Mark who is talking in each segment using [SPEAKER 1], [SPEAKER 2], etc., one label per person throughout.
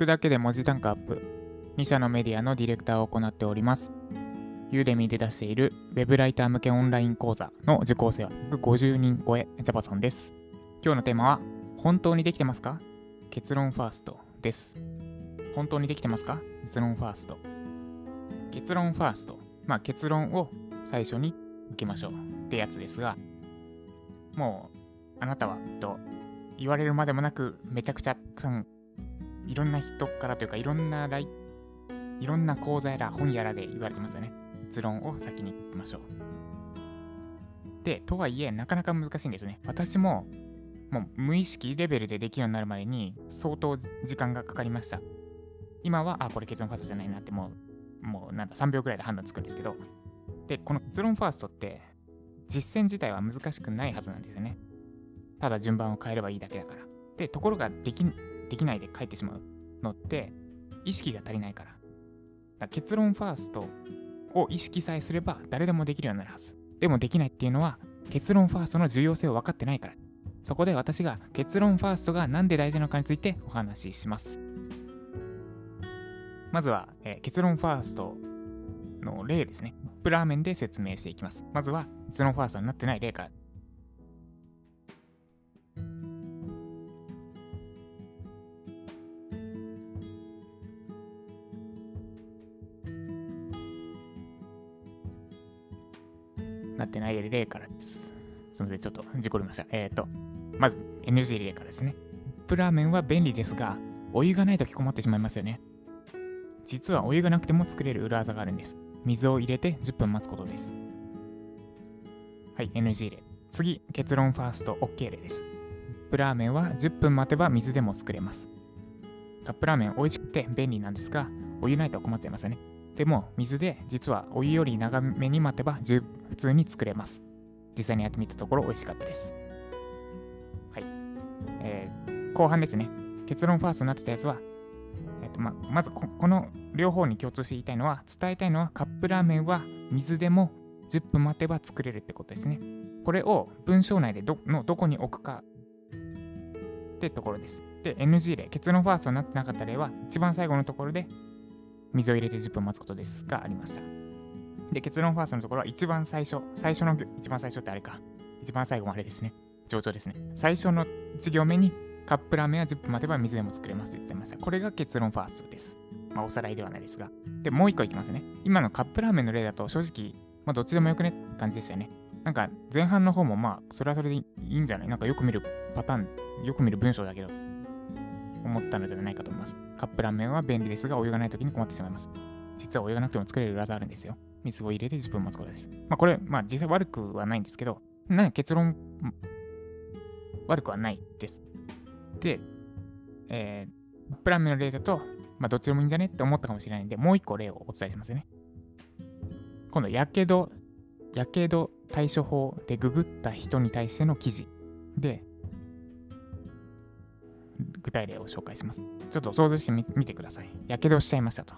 [SPEAKER 1] くだけで文字単価アップ。2社のメディアのディレクターを行っております。ユーデミーで出している Web ライター向けオンライン講座の受講生は150人超えジャパソンです。今日のテーマは、本当にできてますか？結論ファーストです。本当にできてますか？結論ファースト。結論ファースト。まあ結論を最初に受けましょうってやつですが、もうあなたはと言われるまでもなくめちゃくちゃたくさんいろんな人からというかいろんなライいろんな講座やら本やらで言われてますよね。結論を先に言きましょう。で、とはいえなかなか難しいんですね。私ももう無意識レベルでできるようになるまでに相当時間がかかりました。今は、あ、これ結論ファーストじゃないなってもう、もうなんだ3秒くらいで判断つくんですけど、で、この結論ファーストって実践自体は難しくないはずなんですよね。ただ順番を変えればいいだけだから。で、ところができできないで帰ってしまうのって意識が足りないから。から結論ファーストを意識さえすれば誰でもできるようになるはず。でもできないっていうのは結論ファーストの重要性を分かってないから。そこで私が結論ファーストが何で大事なのかについてお話しします。まずは、えー、結論ファーストの例ですね。ップラーメンで説明していきます。まずは、結論ファーストになってない例から。なってない例からです。すみません、ちょっと事故りました。えっ、ー、と、まず NG 例からですね。カップラーメンは便利ですが、お湯がないとき困ってしまいますよね。実はお湯がなくても作れる裏技があるんです。水を入れて10分待つことです。はい、NG 例。次、結論ファースト OK 例です。カップラーメンは10分待てば水でも作れます。カップラーメン美味しくて便利なんですが、お湯ないと困っちゃいますよね。でも、水で実はお湯より長めに待てば普通に作れます。実際にやってみたところ美味しかったです。はい。えー、後半ですね。結論ファーストになってたやつは、えーとままずこの両方に共通して言いたいのは、伝えたいのはカップラーメンは水でも10分待てば作れるってことですね。これを文章内でどのどこに置くかってところです。で、NG 例、結論ファーストになってなかった例は、一番最後のところで水を入れて10分待つことですがありました。で、結論ファーストのところは一番最初、最初の、一番最初ってあれか。一番最後もあれですね。上々ですね。最初の1行目にカップラーメンは10分待てば水でも作れますって言ってました。これが結論ファーストです。まあ、おさらいではないですが。で、もう一個いきますね。今のカップラーメンの例だと正直、まあ、どっちでもよくねって感じでしたよね。なんか、前半の方もまあ、それはそれでいいんじゃない？なんかよく見るパターン、よく見る文章だけど、思ったのではないかと思います。カップラーメンは便利ですが、お湯がない時に困ってしまいます。実はお湯がなくても作れる技あるんですよ。水を入れて10分待つことです。まあ、これ、まあ、実際悪くはないんですけど、な結論、悪くはないです。で、えー、カップラーメンの例だと、まあ、どっちでもいいんじゃねって思ったかもしれないんで、もう一個例をお伝えしますね。今度、やけど、やけど対処法でググった人に対しての記事で、具体例を紹介します。ちょっと想像してみてください。やけどしちゃいましたと。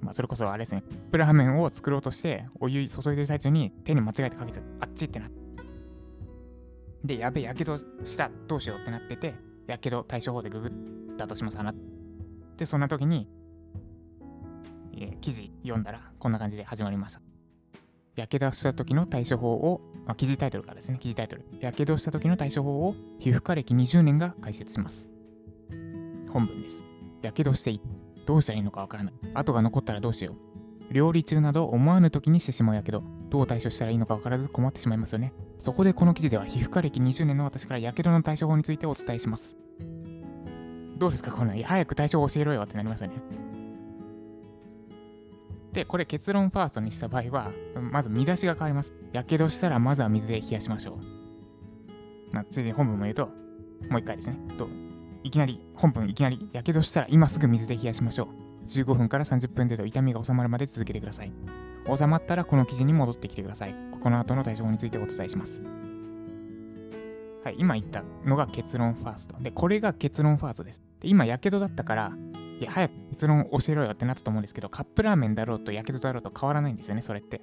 [SPEAKER 1] まあ、それこそあれですね、プラーメンを作ろうとして、お湯注いでる最中に手に間違えてかけちゃあっちってなって。で、やべえ、やけどした、どうしようってなってて、やけど対処法でググったとします。で、そんな時に、えー、記事読んだらこんな感じで始まりました。やけどした時の対処法を、まあ、記事タイトルからですね、記事タイトル。やけどした時の対処法を皮膚科歴20年が解説します。本文です。やけどしてどうしたらいいのかわからない。跡が残ったらどうしよう。料理中など思わぬ時にしてしまうやけど、どう対処したらいいのか分からず困ってしまいますよね。そこでこの記事では皮膚科歴20年の私からやけどの対処法についてお伝えします。どうですか？この早く対処を教えろよってなりましたね。で、これ結論ファーストにした場合は、まず見出しが変わります。やけどしたらまずは水で冷やしましょう。まあ、ついで本文も言うと、もう一回ですね。といきなり、本文いきなり、やけどしたら今すぐ水で冷やしましょう。15分から30分程度痛みが収まるまで続けてください。収まったらこの記事に戻ってきてください。この後の対処法についてお伝えします。はい、今言ったのが結論ファースト。で、これが結論ファーストです。で今、やけどだったから、いや、早く結論教えろよってなったと思うんですけど、カップラーメンだろうとやけどだろうと変わらないんですよね、それって。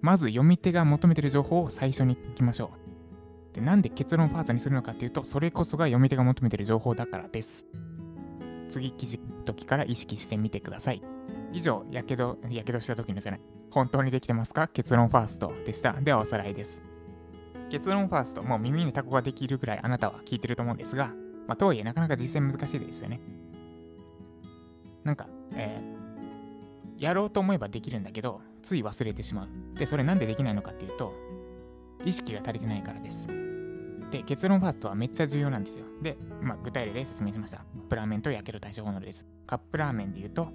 [SPEAKER 1] まず読み手が求めてる情報を最初に聞きましょう。で、なんで結論ファーストにするのかっていうと、それこそが読み手が求めてる情報だからです。次記事時から意識してみてください。以上、やけど、やけどした時のじゃない。本当にできてますか？結論ファーストでした。ではおさらいです。結論ファースト、もう耳にタコができるぐらいあなたは聞いてると思うんですが、まあ、とはいえなかなか実践難しいですよね。なんか、えー、やろうと思えばできるんだけど、つい忘れてしまう。で、それなんでできないのかっていうと、意識が足りてないからです。で、結論ファーストはめっちゃ重要なんですよ。で、まあ、具体例で説明しました。カップラーメンとやけど対処法のです。カップラーメンで言うと、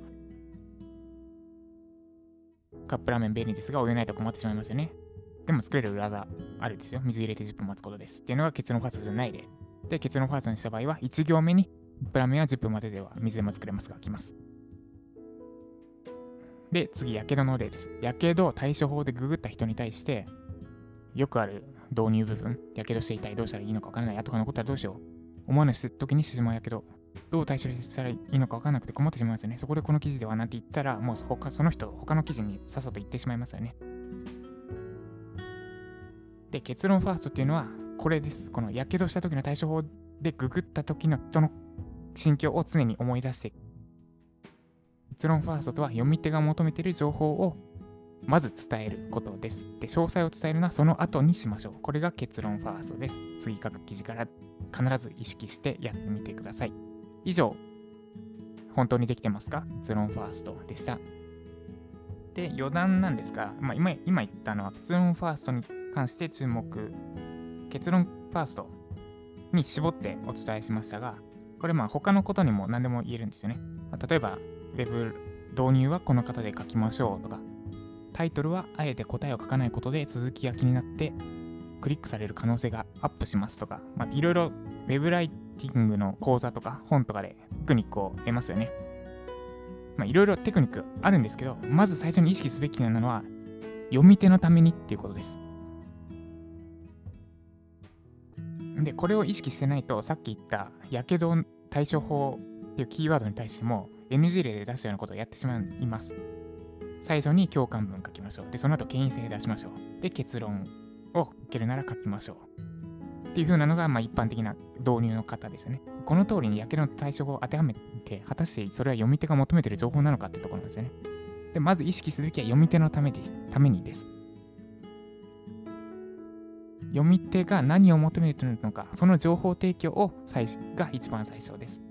[SPEAKER 1] カップラーメン便利ですが、お湯ないと困ってしまいますよね。でも作れる裏があるんですよ。水入れて10分待つことです。っていうのが結論ファーストじゃない例。で、結論ファーストにした場合は、1行目に、プラメンは10分まででは水でも作れますが、来ます。で、次、やけどの例です。やけど対処法でググった人に対して、よくある導入部分、やけどしていたい、どうしたらいいのか分からない、後が残ったらどうしよう。思わぬ時にしてしまうやけど、どう対処したらいいのか分からなくて困ってしまいますよね。そこでこの記事ではなんて言ったら、もう他その人、他の記事にさっさと言ってしまいますよね。で、結論ファーストっていうのは、これです。このやけどした時の対処法でググった時の人の心境を常に思い出して結論ファーストとは読み手が求めている情報をまず伝えることです。で、詳細を伝えるのはその後にしましょう。これが結論ファーストです。次書く記事から必ず意識してやってみてください。以上、本当にできてますか？結論ファーストでした。で、余談なんですが、まあ、今今言ったのは結論ファーストに関して注目、結論ファーストに絞ってお伝えしましたが、これまあ他のことにも何でも言えるんですよね。まあ、例えば、ウェブ導入はこの方で書きましょうとか、タイトルはあえて答えを書かないことで続きが気になってクリックされる可能性がアップしますとか、まあ、いろいろ web ライティングの講座とか本とかでテクニックを得ますよね。まあ、いろいろテクニックあるんですけど、まず最初に意識すべきなのは、読み手のためにっていうことです。で、これを意識してないと、さっき言った、やけど対処法っていうキーワードに対しても、NG 例で出したようなことをやってしまいます。最初に共感文書きましょう。で、その後、権威性出しましょう。で、結論を書けるなら書きましょう。っていう風なのが、まあ、一般的な導入の方ですよね。この通りにやけどの対処法を当てはめて、果たしてそれは読み手が求めている情報なのかってところなんですよね。で、まず意識すべきは読み手のためためにです。読み手が何を求めているのか、その情報提供を最が一番最初です。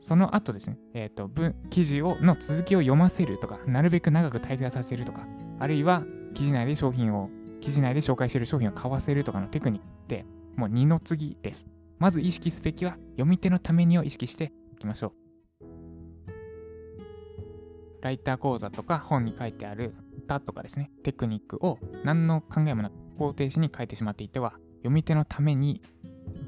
[SPEAKER 1] その後ですね、え、ー、と、文、記事を、の続きを読ませるとか、なるべく長く滞在させるとか、あるいは記事内で商品を、記事内で紹介している商品を買わせるとかのテクニックって、もう二の次です。まず意識すべきは、読み手のためにを意識していきましょう。ライター講座とか本に書いてあるたとかですね、テクニックを何の考えもなく方程式に書いてしまっていては、読み手のために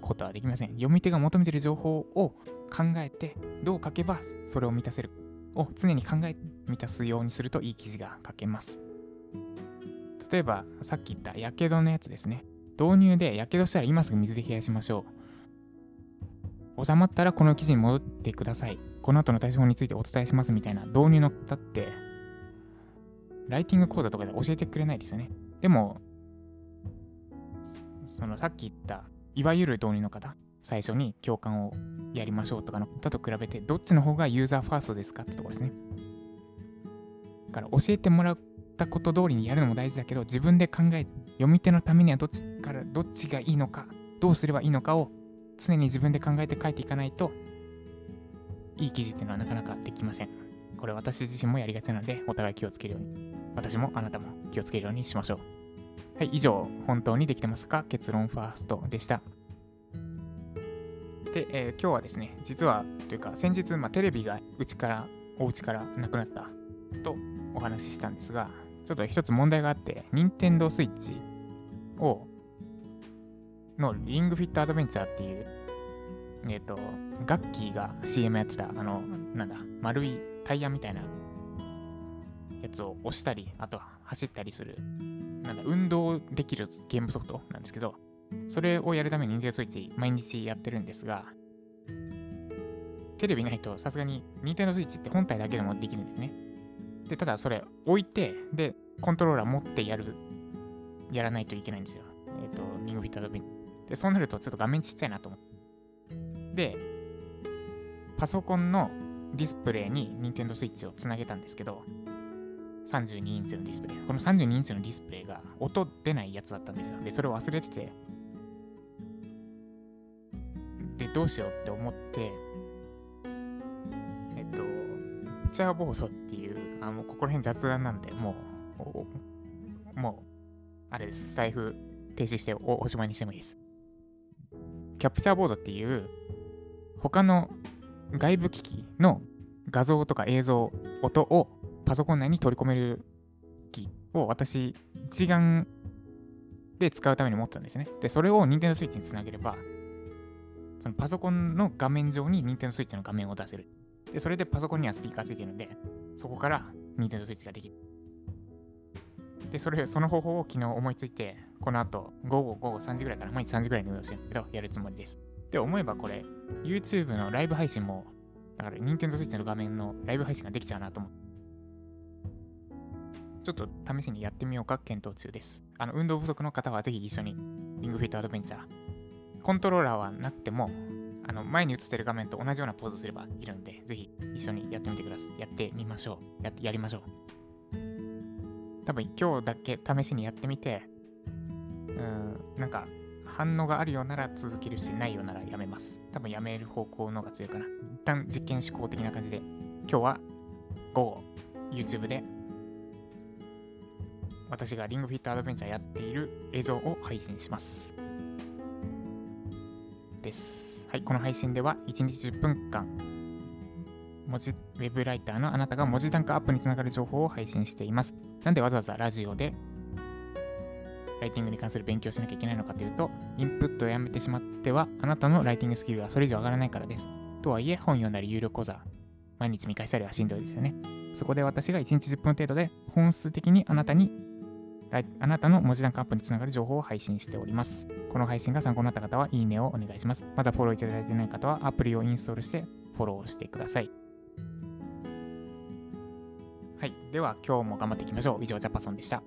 [SPEAKER 1] ことはできません。読み手が求めている情報を考えて、どう書けばそれを満たせるを常に考え満たすようにするといい記事が書けます。例えば、さっき言ったやけどのやつですね。導入でやけどしたら今すぐ水で冷やしましょう。収まったらこの記事に戻ってください。この後の対処法についてお伝えしますみたいな導入の方って、ライティング講座とかで教えてくれないですよね。でも、そのさっき言ったいわゆる導入の方、最初に共感をやりましょうとかの方と比べて、どっちの方がユーザーファーストですかってところですね。だから教えてもらったこと通りにやるのも大事だけど、自分で考え、読み手のためにはどっちからどっちがいいのか、どうすればいいのかを常に自分で考えて書いていかないと、いい記事っていうのはなかなかできません。これ私自身もやりがちなので、お互い気をつけるように、私もあなたも気をつけるようにしましょう。はい、以上、本当にできてますか？結論ファーストでした。で、えー、今日はですね、実は、というか、先日、まあ、テレビがうちから、お家からなくなったとお話ししたんですが、ちょっと一つ問題があって、任天堂 switch を、のリングフィットアドベンチャーっていう、えっ、ー、と、ガッキーが CM やってた、あの、なんだ、丸いタイヤみたいなやつを押したり、あとは走ったりするなんだ、運動できるゲームソフトなんですけど、それをやるために Nintendo Switch 毎日やってるんですが、テレビないとさすがに Nintendo Switch って本体だけでもできるんですね。で、ただそれ置いて、で、コントローラー持ってやる、やらないといけないんですよ。えっ、ー、と、リングフィットアドベンで、そうなるとちょっと画面ちっちゃいなと思って。で、パソコンのディスプレイに Nintendo Switch をつなげたんですけど、32インチのディスプレイ。この32インチのディスプレイが音出ないやつだったんですよ。で、それを忘れてて、で、どうしようって思って、えっと、チャーボーソっていう、あもうここら辺雑談なんで、もう、もう、あれです、財布停止しておおしまいにしてもいいです。キャプチャーボードっていう、他の外部機器の画像とか映像、音をパソコン内に取り込める機を私一眼で使うために持ってたんですね。で、それを Nintendo Switch につなげれば、そのパソコンの画面上に Nintendo Switch の画面を出せる。で、それでパソコンにはスピーカーついてるので、そこから Nintendo Switch ができる。で、それ、その方法を昨日思いついて、この後、午後、午後3時ぐらいから、毎日3時ぐらいに運動してるけど、やるつもりです。で、思えばこれ、YouTube のライブ配信も、だから Nintendo Switch の画面のライブ配信ができちゃうなと思って。ちょっと試しにやってみようか検討中です。あの、運動不足の方はぜひ一緒に、リングフィットアドベンチャー、コントローラーはなくても、あの前に映ってる画面と同じようなポーズすればできるので、ぜひ一緒にやってみてください。やってみましょう。やってやりましょう。多分今日だけ試しにやってみて、うん、なんか反応があるようなら続けるし、ないようならやめます。多分やめる方向の方が強いかな。一旦実験思考的な感じで、今日は午後、YouTube で私がリングフィットアドベンチャーやっている映像を配信します。です。はい、この配信では1日10分間、文字ウェブライターのあなたが文字単価アップにつながる情報を配信しています。なんでわざわざラジオでライティングに関する勉強しなきゃいけないのかというと、インプットをやめてしまっては、あなたのライティングスキルがそれ以上上がらないからです。とはいえ、本読んだり有料講座、毎日見返したりはしんどいですよね。そこで私が1日10分程度で本質的にあなたにあなたの文字ランクアップにつながる情報を配信しております。この配信が参考になった方は、いいねをお願いします。まだフォローいただいていない方は、アプリをインストールしてフォローしてください。はい。では、今日も頑張っていきましょう。以上、ジャパソンでした。